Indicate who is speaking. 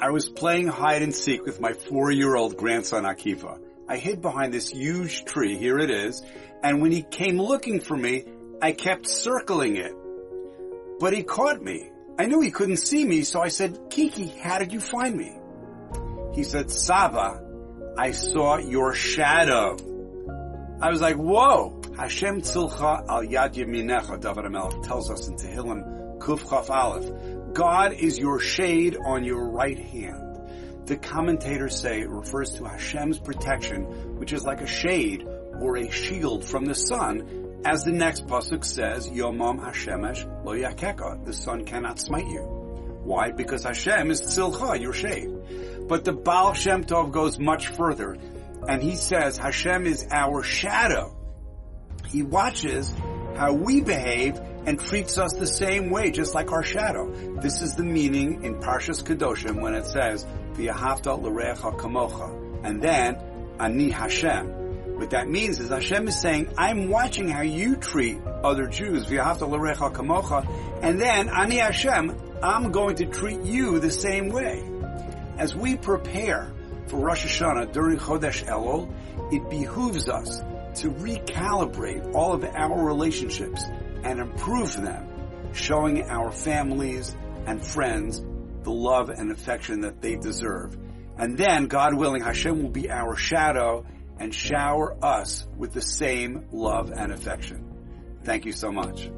Speaker 1: I was playing hide and seek with my four-year-old grandson Akiva. I hid behind this huge tree, here it is, and when he came looking for me, I kept circling it. But he caught me. I knew he couldn't see me, so I said, Kiki, how did you find me? He said, Sava, I saw your shadow. I was like, whoa! Hashem tzilcha al yad yeminecha, David HaMelech tells us in Tehillim Kuf Chaf Aleph. God is your shade on your right hand. The commentators say it refers to Hashem's protection, which is like a shade or a shield from the sun, as the next pasuk says, Yomam Hashemesh lo yakeka, the sun cannot smite you. Why? Because Hashem is tzilcha, your shade. But the Baal Shem Tov goes much further, and he says Hashem is our shadow. He watches how we behave and treats us the same way, just like our shadow. This is the meaning in Parshas Kedoshim when it says, V'yahavta l'recha kamocha. And then, Ani Hashem. What that means is Hashem is saying, I'm watching how you treat other Jews, V'yahavta l'recha kamocha. And then, Ani Hashem, I'm going to treat you the same way. As we prepare for Rosh Hashanah during Chodesh Elul, it behooves us to recalibrate all of our relationships and improve them, showing our families and friends the love and affection that they deserve. And then, God willing, Hashem will be our shadow and shower us with the same love and affection. Thank you so much.